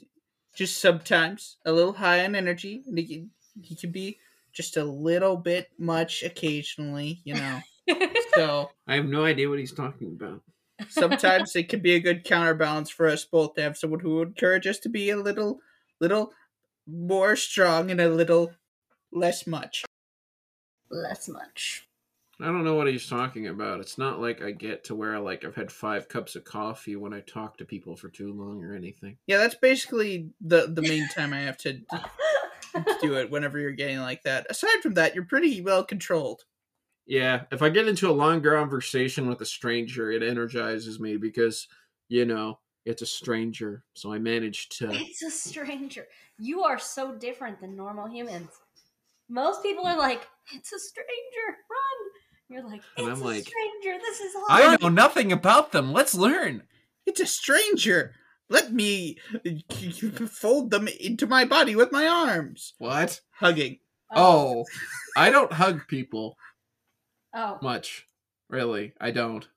Speaker 1: just sometimes a little high on energy and he can, he can be just a little bit much occasionally, you know. *laughs* So
Speaker 7: I have no idea what he's talking about.
Speaker 1: sometimes it can be a good counterbalance for us both to have someone who would encourage us to be a little little more strong and a little less much.
Speaker 3: Less much.
Speaker 7: I don't know what he's talking about. It's not like I get to where I like I've had five cups of coffee when I talk to people for too long or anything.
Speaker 1: Yeah, that's basically the the main *laughs* time I have to do it whenever you're getting like that. Aside from that, you're pretty well controlled.
Speaker 7: Yeah, if I get into a long conversation with a stranger, it energizes me because, you know, it's a stranger. So I managed to.
Speaker 3: It's a stranger. You are so different than normal humans. Most people are like, "It's a stranger, run!" You're like, "It's
Speaker 7: And I'm
Speaker 3: a
Speaker 7: like,
Speaker 3: stranger. This is
Speaker 6: I know nothing about them. Let's learn.
Speaker 1: It's a stranger. Let me *laughs* fold them into my body with my arms.
Speaker 7: What?
Speaker 1: Hugging.
Speaker 7: Oh. oh, I don't hug people
Speaker 3: oh,
Speaker 7: much. Really, I don't.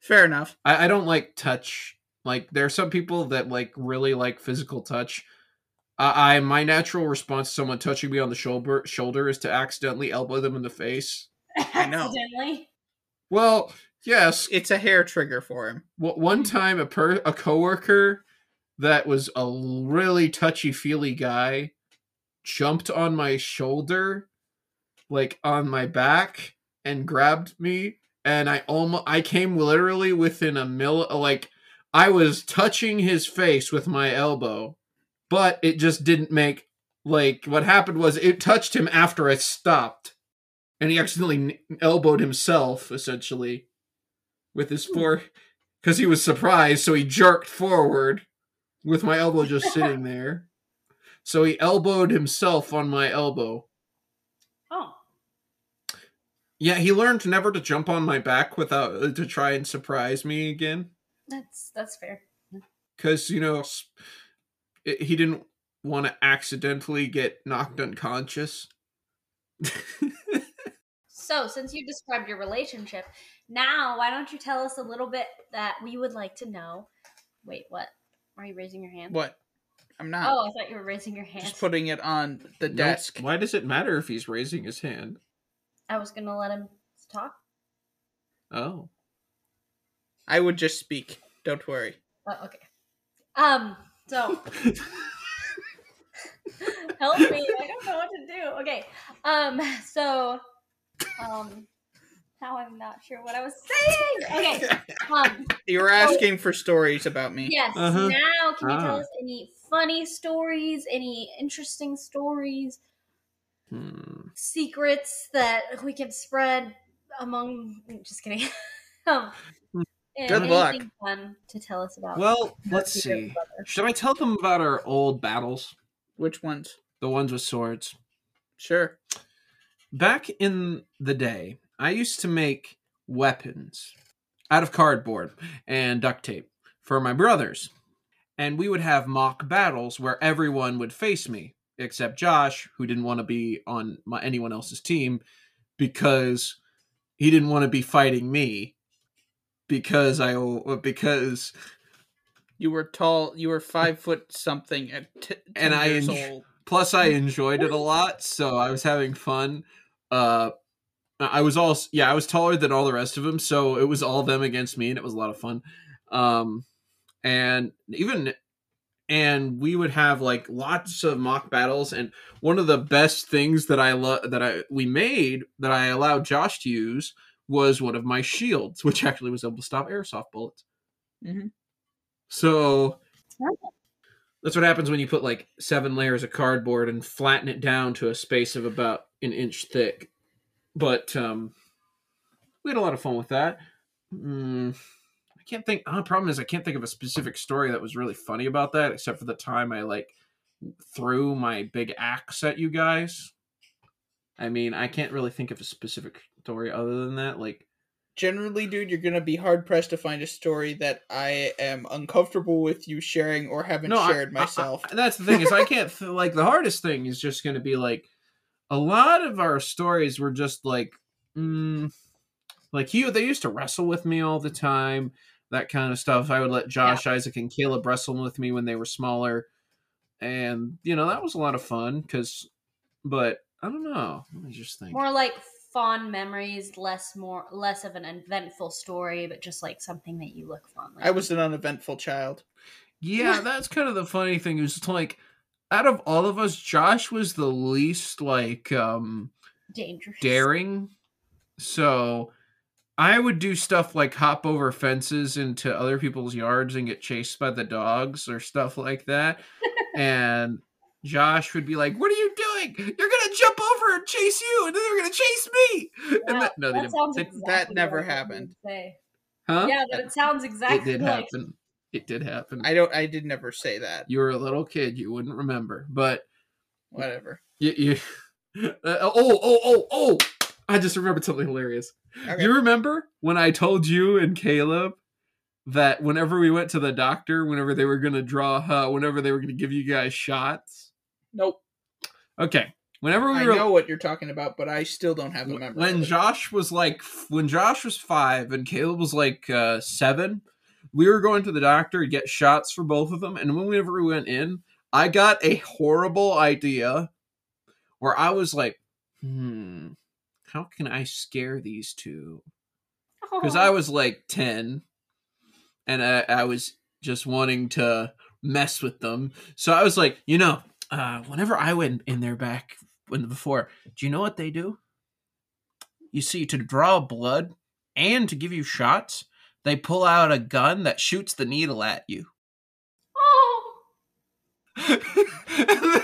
Speaker 1: Fair enough.
Speaker 7: I, I don't like touch. Like there are some people that like really like physical touch. I, I my natural response to someone touching me on the shoulder shoulder is to accidentally elbow them in the face. *laughs*
Speaker 1: I know.
Speaker 3: accidentally.
Speaker 7: Well, yes.
Speaker 1: It's a hair trigger for him.
Speaker 7: w- One mm-hmm. time, a per a coworker that was a really touchy feely guy jumped on my shoulder, like on my back, and grabbed me, and I almost I came literally within a mill like I was touching his face with my elbow, but it just didn't make like what happened was it touched him after I stopped, and he accidentally elbowed himself essentially with his fore because he was surprised, so he jerked forward with my elbow just *laughs* sitting there. So he elbowed himself on my elbow.
Speaker 3: Oh,
Speaker 7: Yeah, he learned never to jump on my back without uh, to try and surprise me again.
Speaker 3: That's that's fair.
Speaker 7: because you know it- he didn't want to accidentally get knocked unconscious. *laughs*
Speaker 3: So, since you described your relationship, now why don't you tell us a little bit that we would like to know? Wait, what? Are you raising your hand?
Speaker 1: What? I'm not.
Speaker 3: Oh, I thought you were raising your hand.
Speaker 1: Just putting it on the
Speaker 7: Nope.
Speaker 1: desk.
Speaker 7: Why does it matter if he's raising his hand?
Speaker 3: I was gonna let him talk.
Speaker 7: Oh,
Speaker 1: I would just speak. Don't worry.
Speaker 3: Oh, okay. Um. So *laughs* help me. I don't know what to do. Okay. Um. So. Um. Now I'm not sure what I was saying. Okay. Um.
Speaker 1: You were asking for stories about me.
Speaker 3: Yes.
Speaker 7: Uh-huh.
Speaker 3: Now, can you tell
Speaker 7: Ah.
Speaker 3: us any funny stories? Any interesting stories?
Speaker 7: hmm.
Speaker 3: secrets that we can spread among just kidding *laughs* um And
Speaker 1: Good luck.
Speaker 3: fun to tell us about?
Speaker 7: Well, let's see. Should I tell them about our old battles?
Speaker 1: Which ones?
Speaker 7: The ones with swords.
Speaker 1: Sure.
Speaker 7: Back in the day, I used to make weapons out of cardboard and duct tape for my brothers. And we would have mock battles where everyone would face me, except Josh, who didn't want to be on my, anyone else's team because he didn't want to be fighting me because I because
Speaker 1: You were tall. You were five foot something at t- 10
Speaker 7: And I
Speaker 1: old.
Speaker 7: plus i enjoyed it a lot so i was having fun uh i was all yeah i was taller than all the rest of them so it was all them against me and it was a lot of fun um and even and we would have like lots of mock battles and one of the best things that i love that i we made that i allowed josh to use was one of my shields which actually was able to stop airsoft bullets
Speaker 1: Mhm.
Speaker 7: so that's what happens when you put like seven layers of cardboard and flatten it down to a space of about an inch thick. But um, we had a lot of fun with that. Mm, I can't think. Oh, the problem is I can't think of a specific story that was really funny about that, except for the time I like threw my big axe at you guys. I mean, I can't really think of a specific story other than that. Like,
Speaker 1: Generally, dude, you're gonna be hard pressed to find a story that I am uncomfortable with you sharing or haven't
Speaker 7: I-
Speaker 1: shared
Speaker 7: I-
Speaker 1: myself.
Speaker 7: I- that's the thing is I can't *laughs* th- like the hardest thing is just going to be like a lot of our stories were just like mm, like you. they used to wrestle with me all the time that kind of stuff. I would let Josh, Isaac, and Caleb wrestle with me when they were smaller, and you know that was a lot of fun because. But I don't know. Let me just think.
Speaker 3: More like fond memories, less more less of an eventful story, but just like something that you look fondly.
Speaker 1: I was an uneventful child.
Speaker 7: Yeah, *laughs* that's kind of the funny thing. Is it's like out of all of us, Josh was the least like um
Speaker 3: dangerous.
Speaker 7: daring. So I would do stuff like hop over fences into other people's yards and get chased by the dogs or stuff like that. *laughs* and Josh would be like, "What are you doing? You're gonna jump over and chase you, and then they're gonna chase me." and that, no, they
Speaker 3: that
Speaker 7: didn't.
Speaker 3: exactly
Speaker 1: that never
Speaker 3: like what you
Speaker 1: happened.
Speaker 7: huh?
Speaker 3: Yeah, but it sounds exactly
Speaker 7: it did *laughs*
Speaker 3: like
Speaker 7: happen. It did happen.
Speaker 1: I don't. I did never say that.
Speaker 7: you were a little kid. You wouldn't remember, but
Speaker 1: Whatever.
Speaker 7: you. you *laughs* uh, oh, oh, oh, oh! I just remembered something hilarious.
Speaker 1: Okay.
Speaker 7: You remember when I told you and Caleb that whenever we went to the doctor, whenever they were going to draw, uh, whenever they were going to give you guys shots?
Speaker 1: Nope.
Speaker 7: Okay. Whenever we
Speaker 1: I
Speaker 7: were
Speaker 1: know what you're talking about, but I still don't have a memory.
Speaker 7: when. Josh was like when Josh was five and Caleb was like uh, seven, we were going to the doctor to get shots for both of them. And whenever we went in, I got a horrible idea where I was like, hmm, how can I scare these two? because I was like 10 and I, I was just wanting to mess with them. So I was like, you know, uh, whenever I went in there back when before, do you know what they do? You see, to draw blood and to give you shots, they pull out a gun that shoots the needle at you.
Speaker 3: Oh, *laughs*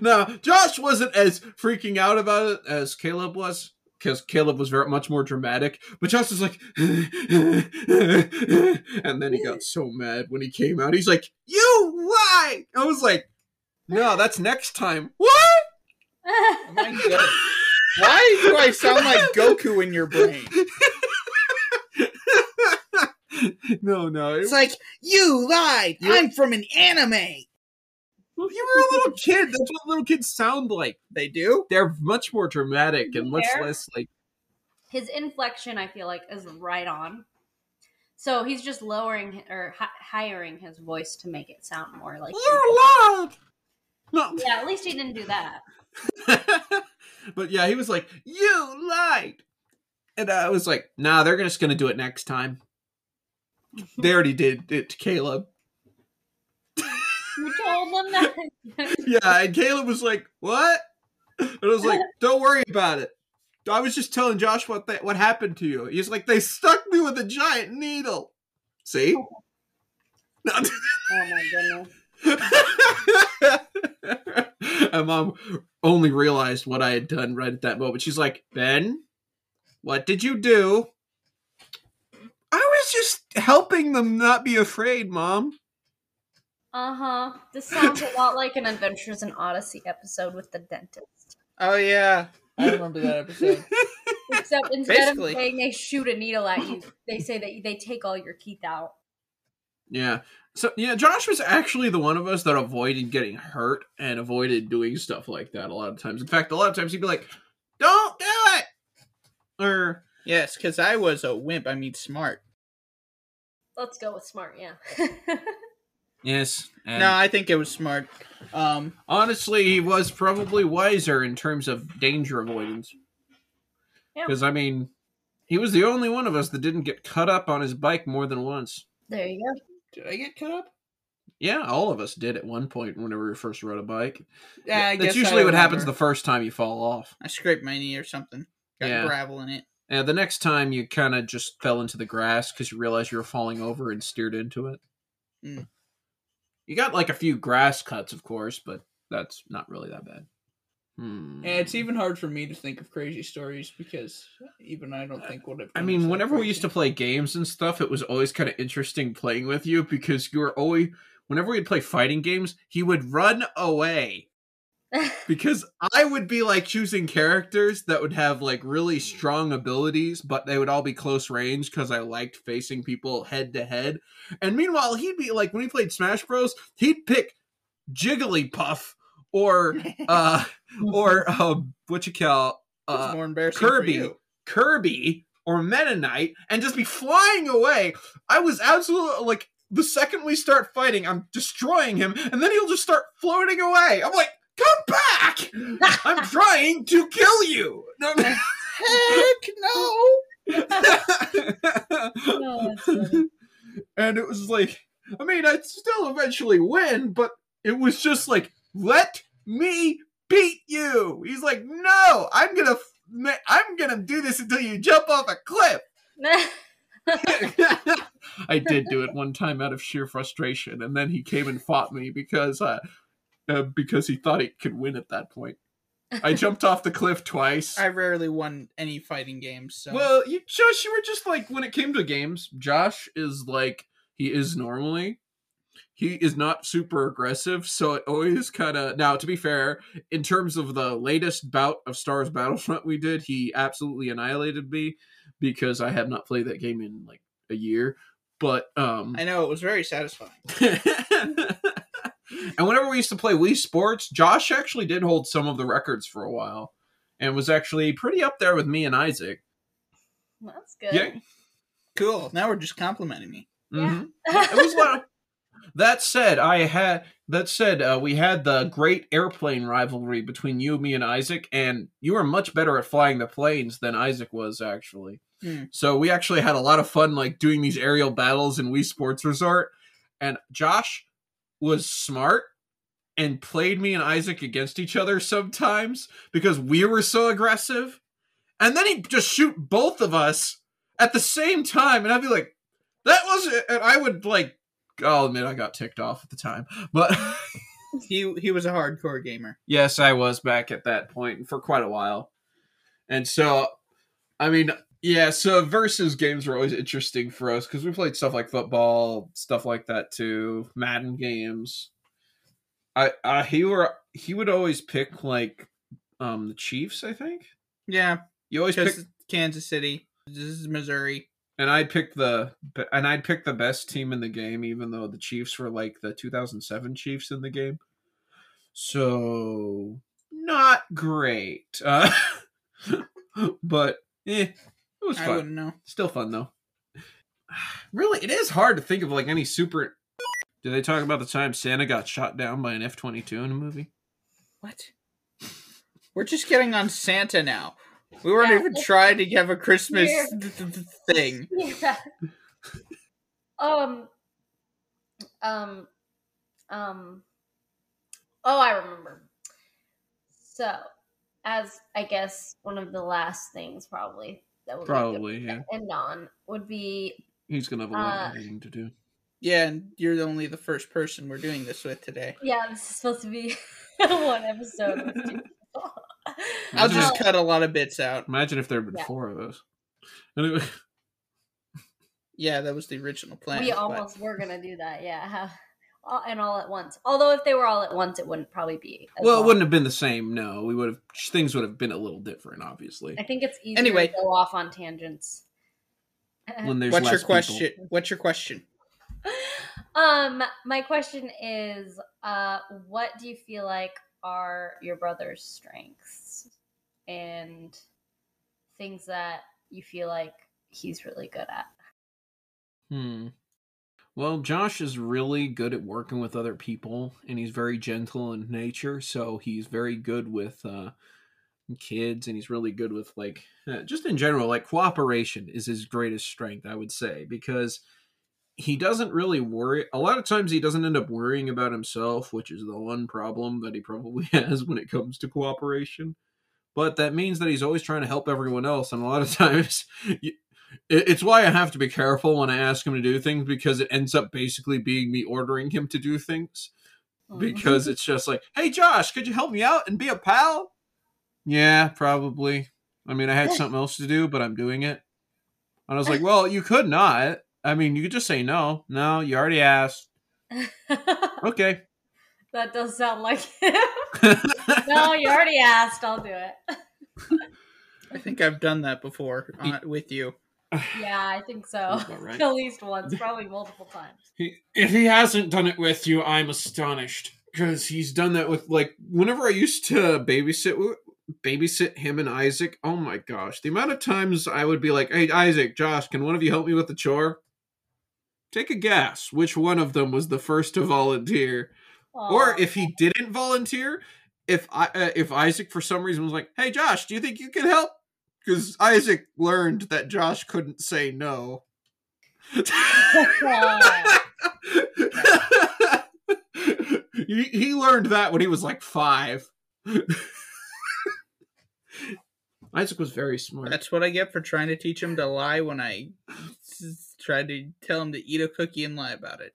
Speaker 7: now, Josh wasn't as freaking out about it as Caleb was, because Caleb was very much more dramatic. But Josh was like, *laughs* and then he got so mad when he came out. He's like, "You why?" I was like, "No, that's next time." What?
Speaker 1: Oh my God. Why do I sound like Goku in your brain?
Speaker 7: no, no. It,
Speaker 1: It's like you lied.
Speaker 7: You-
Speaker 1: I'm from an anime.
Speaker 7: Well, you were a little kid. That's what little kids sound like.
Speaker 1: They do.
Speaker 7: They're much more dramatic and much
Speaker 3: Fair.
Speaker 7: less like.
Speaker 3: his inflection, I feel like, is right on. So he's just lowering or hi- hiring his voice to make it sound more like.
Speaker 7: You lied. No.
Speaker 3: Yeah, at least he didn't do that. *laughs*
Speaker 7: but yeah, he was like, "You lied," and I was like, "Nah, they're just gonna do it next time." *laughs* they already did it to Caleb.
Speaker 3: You told them that. *laughs*
Speaker 7: Yeah, and Caleb was like, "What?" And I was like, "Don't worry about it." I was just telling Josh what they, what happened to you. He's like, "They stuck me with a giant needle." See?
Speaker 3: Oh my goodness. *laughs*
Speaker 7: and mom only realized what I had done right at that moment. She's like, Ben, what did you do? I was just helping them not be afraid, Mom.
Speaker 3: Uh huh. This sounds a lot like an Adventures in Odyssey episode with the dentist.
Speaker 1: Oh yeah, I remember that episode. *laughs*
Speaker 3: Except instead
Speaker 1: Basically.
Speaker 3: of saying they shoot a needle at you, they say that they take all your teeth out.
Speaker 7: Yeah. So yeah, Josh was actually the one of us that avoided getting hurt and avoided doing stuff like that a lot of times. In fact, a lot of times he'd be like, "Don't do it," or
Speaker 1: yes, because I was a wimp. I mean, smart.
Speaker 3: Let's go with smart, yeah. *laughs*
Speaker 7: yes. And
Speaker 1: no, I think it was smart. Um,
Speaker 7: honestly, he was probably wiser in terms of danger avoidance.
Speaker 3: Yeah.
Speaker 7: Because I mean, he was the only one of us that didn't get cut up on his bike more than once.
Speaker 3: there you go.
Speaker 1: Did I get cut up?
Speaker 7: Yeah, all of us did at one point whenever we first rode a bike.
Speaker 1: Yeah, I
Speaker 7: That's usually what happens the first time you fall off.
Speaker 1: I scraped my knee or something. Got
Speaker 7: Yeah.
Speaker 1: gravel in it.
Speaker 7: And the next time you kind of just fell into the grass because you realized you were falling over and steered into it.
Speaker 1: Mm.
Speaker 7: You got like a few grass cuts, of course, but that's not really that bad. Hmm.
Speaker 1: And it's even hard for me to think of crazy stories because even I don't think what I've
Speaker 7: I mean, whenever we used to play games and stuff, it was always kind of interesting playing with you because you were always, whenever we'd play fighting games, he would run away. *laughs* because I would be like choosing characters that would have like really strong abilities, but they would all be close range because I liked facing people head to head. And meanwhile, he'd be like when he played Smash Bros, he'd pick Jigglypuff or *laughs* uh or *laughs* um what you call uh
Speaker 1: more embarrassing
Speaker 7: Kirby.
Speaker 1: For you.
Speaker 7: Kirby or Meta Knight and just be flying away. I was absolutely like the second we start fighting, I'm destroying him, and then he'll just start floating away. I'm like, come back! I'm *laughs* trying to kill you. No,
Speaker 1: Heck no!
Speaker 7: And it was like, I mean, I'd still eventually win, but it was just like, let me beat you. He's like, no, I'm gonna, I'm gonna do this until you jump off a cliff. *laughs* I did do it one time out of sheer frustration, and then he came and fought me because uh, uh, because he thought he could win at that point. I jumped off the cliff twice.
Speaker 1: I rarely won any fighting games, so
Speaker 7: Well, you Josh, you were just like when it came to games, Josh is like he is normally. He is not super aggressive, so it always kind of. Now, to be fair, in terms of the latest bout of Stars Battlefront we did, he absolutely annihilated me because I have not played that game in like a year. But um,
Speaker 1: I know it was very satisfying. *laughs*
Speaker 7: and whenever we used to play Wii Sports, Josh actually did hold some of the records for a while, and was actually pretty up there with me and Isaac.
Speaker 3: That's good.
Speaker 7: Yeah.
Speaker 1: Cool. Now we're just complimenting me.
Speaker 7: Mhm. it was one. That said, I had that said, uh, we had the great airplane rivalry between you, me, and Isaac, and you were much better at flying the planes than Isaac was actually.
Speaker 1: Hmm.
Speaker 7: So we actually had a lot of fun, like doing these aerial battles in Wii Sports Resort. And Josh was smart and played me and Isaac against each other sometimes because we were so aggressive. And then he'd just shoot both of us at the same time, and I'd be like, that was it. And I would like, I'll admit I got ticked off at the time, but *laughs*
Speaker 1: He he was a hardcore gamer.
Speaker 7: yes, I was back at that point for quite a while. And so, I mean, yeah, so versus games were always interesting for us because we played stuff like football, stuff like that too, Madden games. I, I he were he would always pick like um the Chiefs, I think.
Speaker 1: Yeah,
Speaker 7: You always pick
Speaker 1: Kansas City. This is Missouri.
Speaker 7: And I'd pick the and I'd pick the best team in the game, even though the Chiefs were like the 2007 Chiefs in the game. So not great, uh, *laughs* but eh, it was
Speaker 1: I
Speaker 7: fun.
Speaker 1: wouldn't know.
Speaker 7: Still fun though. *sighs* Really, it is hard to think of like any super. Did they talk about the time Santa got shot down by an F twenty two in a movie?
Speaker 1: What? We're just getting on Santa now. We weren't
Speaker 3: Yeah,
Speaker 1: even trying to have a Christmas th- th- th- thing. *laughs*
Speaker 3: Yeah. um. Um. Um. Oh, I remember. So, as I guess one of the last things, probably that would be
Speaker 7: Probably, yeah.
Speaker 3: to end on would be
Speaker 7: He's gonna have a lot
Speaker 3: Uh,
Speaker 7: of editing to do.
Speaker 1: Yeah, and you're the only the first person we're doing this with today.
Speaker 3: yeah. This is supposed to be *laughs* one episode. With two people.
Speaker 1: I'll just
Speaker 3: Uh,
Speaker 1: cut a lot of bits out.
Speaker 7: Imagine if there had been
Speaker 3: Yeah.
Speaker 7: four of us. Anyway.
Speaker 1: Yeah, that was the original plan.
Speaker 3: we
Speaker 1: but-
Speaker 3: almost were gonna do that, yeah. All- And all at once. Although if they were all at once, it wouldn't probably be. as
Speaker 7: Well, it wouldn't have been the same. No, we would have things would have been a little different, obviously.
Speaker 3: I think it's easier
Speaker 1: Anyway.
Speaker 3: to go off on tangents. *laughs*
Speaker 7: When there's
Speaker 1: What's your
Speaker 7: less people.
Speaker 1: question? What's your question?
Speaker 3: um, my question is, uh, what do you feel like are your brother's strengths and things that you feel like he's really good at?
Speaker 7: Hmm. Well, Josh is really good at working with other people, and he's very gentle in nature. So he's very good with uh, kids, and he's really good with like uh, just in general, like cooperation is his greatest strength, I would say, because he doesn't really worry. A lot of times, he doesn't end up worrying about himself, which is the one problem that he probably *laughs* has when it comes to cooperation. But that means that he's always trying to help everyone else, and a lot of *laughs* times, you, it- it's why I have to be careful when I ask him to do things because it ends up basically being me ordering him to do things because mm-hmm. it's just like, "Hey Josh, could you help me out and be a pal?" Yeah, probably. I mean, I had something else to do, but I'm doing it. And I was like, *laughs* "Well, you could not. I mean, you could just say no. No, you already asked. *laughs* Okay."
Speaker 3: that does sound like him. *laughs* no, you already asked. I'll do it.
Speaker 1: I think I've done that before uh, with you.
Speaker 3: Yeah, I think so.
Speaker 7: Sounds right. *laughs*
Speaker 3: At least once, probably multiple times.
Speaker 7: He, if he hasn't done it with you, I'm astonished because he's done that with like whenever I used to babysit babysit him and Isaac. Oh my gosh, the amount of times I would be like, "Hey Isaac, Josh, can one of you help me with the chore?" Take a guess which one of them was the first to volunteer, or if he didn't volunteer, if I uh, if Isaac for some reason was like, "Hey Josh, do you think you can help?" Because Isaac learned that Josh couldn't say no. *laughs* he, he learned that when he was like five. *laughs* Isaac was very smart.
Speaker 1: That's what I get for trying to teach him to lie when I s- tried to tell him to eat a cookie and lie about it.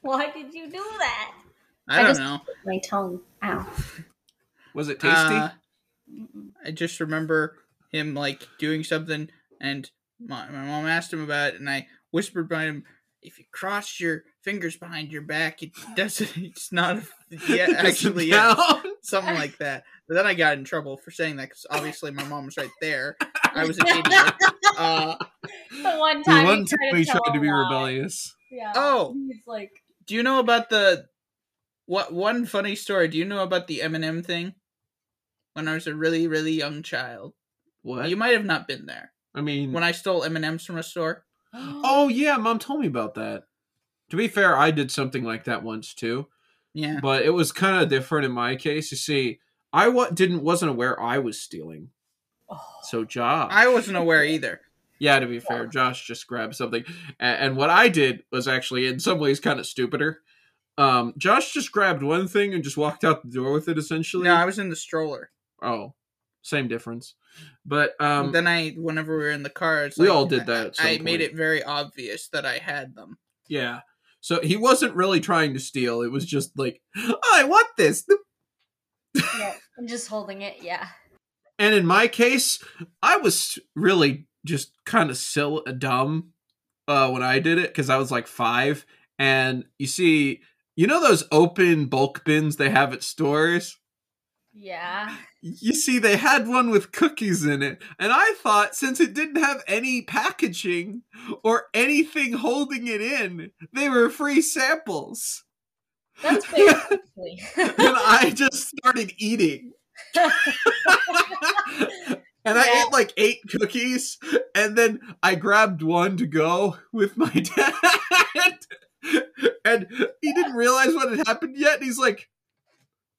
Speaker 3: Why did you do that?
Speaker 1: I
Speaker 3: I
Speaker 1: don't
Speaker 3: just-
Speaker 1: know.
Speaker 3: My tongue. Ow.
Speaker 7: was it tasty?
Speaker 1: Uh, I just remember him like doing something, and my, my mom asked him about it, and I whispered by him, "If you cross your fingers behind your back, it doesn't. It's not. *laughs* Yeah, actually, yeah, something like that." But then I got in trouble for saying that because obviously my mom was right there. I was an *laughs* idiot. Uh,
Speaker 3: The one time,
Speaker 7: The
Speaker 3: time
Speaker 7: one time
Speaker 3: tried to,
Speaker 7: he tried to
Speaker 3: a
Speaker 7: be
Speaker 3: lie.
Speaker 7: rebellious.
Speaker 3: Yeah.
Speaker 1: Oh.
Speaker 3: He's like,
Speaker 1: do you know about the what one funny story? Do you know about the M&M thing? When I was a really really young child,
Speaker 7: What?
Speaker 1: you might have not been there
Speaker 7: I mean,
Speaker 1: when I stole M and M's from a store. *gasps*
Speaker 7: oh yeah, mom told me about that. To be fair, I did something like that once too,
Speaker 1: Yeah.
Speaker 7: but it was kind of different in my case. You see, I wa- didn't wasn't aware I was stealing.
Speaker 3: Oh.
Speaker 7: So Josh,
Speaker 1: I wasn't aware either.
Speaker 7: yeah, to be fair, Josh just grabbed something, and, and what I did was actually in some ways kind of stupider. Um, Josh just grabbed one thing and just walked out the door with it. Essentially,
Speaker 1: No, I was in the stroller.
Speaker 7: oh, same difference. But um,
Speaker 1: then I, whenever we were in the car, it's
Speaker 7: we
Speaker 1: like,
Speaker 7: all did that at some
Speaker 1: I made it very obvious that I had them.
Speaker 7: Yeah. So he wasn't really trying to steal. It was just like, I want this. *laughs*
Speaker 3: yeah. I'm just holding it. Yeah.
Speaker 7: And in my case, I was really just kind of silly, dumb uh, when I did it because I was like five. And you see, you know those open bulk bins they have at stores?
Speaker 3: Yeah. *laughs*
Speaker 7: You see, they had one with cookies in it. And I thought since it didn't have any packaging or anything holding it in, they were free samples.
Speaker 3: That's *laughs* basically.
Speaker 7: and *laughs* I just started eating. and I
Speaker 3: Yeah.
Speaker 7: ate like eight cookies, and then I grabbed one to go with my dad. and he didn't realize what had happened yet. And he's like,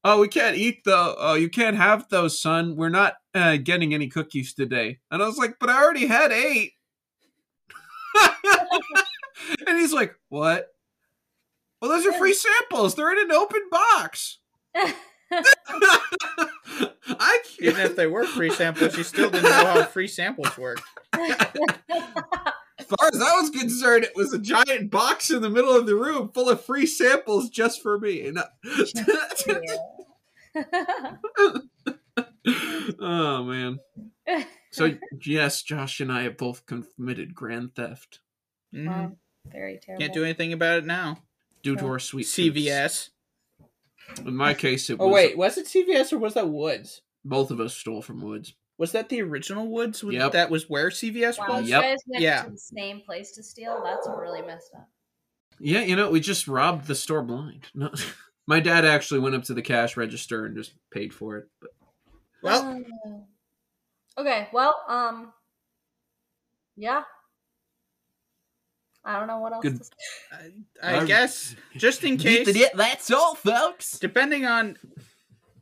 Speaker 7: "Oh, we can't eat the. Oh, you can't have those, son. We're not uh, getting any cookies today." And I was like, "But I already had eight. *laughs* and he's like, "What?" Well, those are free samples. They're in an open box. *laughs* I can't.
Speaker 1: Even if they were free samples, you still didn't know how free samples work. *laughs*
Speaker 7: As far as I was concerned, it was a giant box in the middle of the room full of free samples just for me. And I- *laughs* oh man. So yes, Josh and I have both committed grand theft
Speaker 1: Mhm.
Speaker 3: Wow, very terrible.
Speaker 1: Can't do anything about it now.
Speaker 7: due to our sweet tooths.
Speaker 1: CVS.
Speaker 7: In my case, it was
Speaker 1: Oh wait, was it CVS or was that Woods?
Speaker 7: both of us stole from Woods.
Speaker 1: Was that the original Woods? Was-
Speaker 7: Yep.
Speaker 1: That was where CVS
Speaker 3: Wow,
Speaker 1: was.
Speaker 3: you
Speaker 7: Yep.
Speaker 1: Yeah.
Speaker 3: to the same place to steal? That's really messed up.
Speaker 7: Yeah, you know, we just robbed the store blind. No, *laughs* my dad actually went up to the cash register and just paid for it. But
Speaker 1: Well,
Speaker 3: Oh. okay. Well, um, yeah. I don't know what else.
Speaker 7: Good.
Speaker 3: To say.
Speaker 1: I, I
Speaker 7: I-
Speaker 1: guess just in case,
Speaker 7: that's all, folks.
Speaker 1: depending on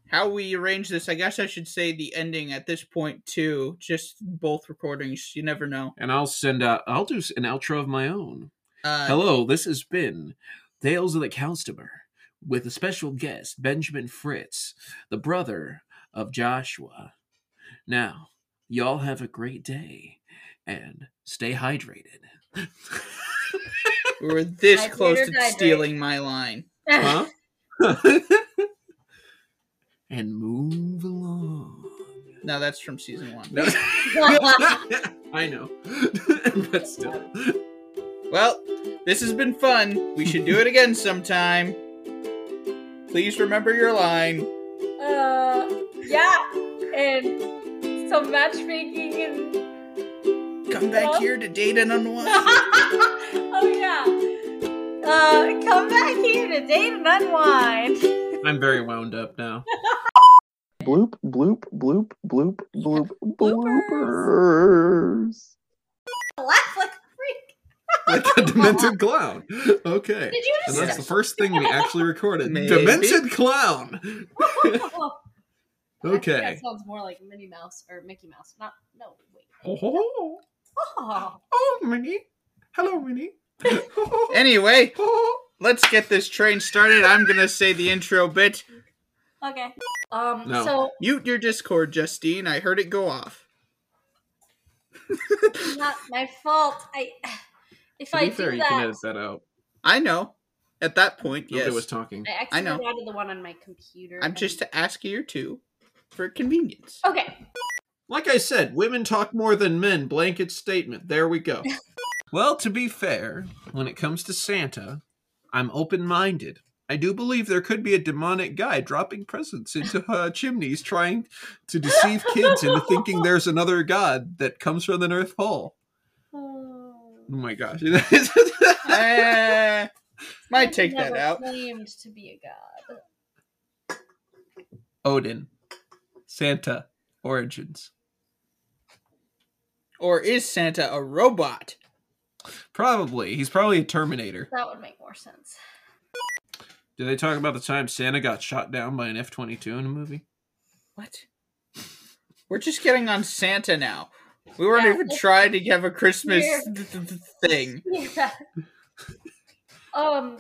Speaker 1: how we arrange this, I guess I should say the ending at this point too. Just both recordings. You never know.
Speaker 7: And I'll send out. I'll do an outro of my own.
Speaker 1: Uh,
Speaker 7: Hello, this has been Tales of the Customer with a special guest, Benjamin Fritz, the brother of Joshua. Now, y'all have a great day and stay hydrated.
Speaker 1: we were this
Speaker 3: Hydrate
Speaker 1: close to
Speaker 3: dihydrate?
Speaker 1: stealing my line.
Speaker 7: huh? *laughs* *laughs* and move along.
Speaker 1: No, that's from season one.
Speaker 7: No. *laughs* I know. *laughs* but still.
Speaker 1: Well, this has been fun. We should do it again sometime. Please remember your line.
Speaker 3: uh, yeah, and some matchmaking and
Speaker 1: Come back
Speaker 3: Well-
Speaker 1: here to date and unwind. *laughs*
Speaker 3: oh yeah. Uh, come back here to date and unwind.
Speaker 7: I'm very wound up now.
Speaker 5: Bloop, bloop, bloop, bloop, *laughs* bloop,
Speaker 3: Bloopers.
Speaker 5: bloopers.
Speaker 3: Laugh like a freak. *laughs*
Speaker 7: Like a demented clown. Okay.
Speaker 3: Did you
Speaker 7: And that's the first thing we *laughs* actually recorded.
Speaker 1: Maybe.
Speaker 7: Demented clown. Okay.
Speaker 3: that sounds more like Minnie Mouse or Mickey Mouse. Not no. Wait.
Speaker 7: Oh,
Speaker 3: Oh.
Speaker 7: oh, Minnie. Hello, Minnie.
Speaker 1: Oh, anyway, oh, let's get this train started. I'm gonna say the intro bit.
Speaker 3: Okay. Um.
Speaker 7: No.
Speaker 3: So
Speaker 1: Mute your Discord, Justine. I heard it go off.
Speaker 3: not my fault. I. *sighs* If
Speaker 7: To
Speaker 3: I
Speaker 7: be fair,
Speaker 3: do
Speaker 7: you can
Speaker 3: that,
Speaker 7: edit that out.
Speaker 1: I know. At that point,
Speaker 7: Nobody
Speaker 1: yes.
Speaker 7: was talking.
Speaker 3: I
Speaker 1: I know.
Speaker 3: accidentally added the one on my computer.
Speaker 1: I'm
Speaker 3: and-
Speaker 1: just ask you two for convenience.
Speaker 3: Okay.
Speaker 7: Like I said, women talk more than men. Blanket statement. There we go. *laughs* well, to be fair, when it comes to Santa, I'm open minded. I do believe there could be a demonic guy dropping presents into uh, chimneys trying to deceive kids into thinking there's another god that comes from the North Pole.
Speaker 3: Oh.
Speaker 7: Oh my gosh. *laughs*
Speaker 1: Eh, might take that out.
Speaker 3: Claimed to be a god.
Speaker 7: Odin. Santa. Origins.
Speaker 1: Or is Santa a robot?
Speaker 7: Probably. He's probably a Terminator.
Speaker 3: That would make more sense.
Speaker 7: Did they talk about the time Santa got shot down by an F 22 in a movie?
Speaker 1: What? We're just getting on Santa now. We weren't
Speaker 3: Yeah,
Speaker 1: even trying to have a Christmas thing. *laughs*
Speaker 3: Yeah. um.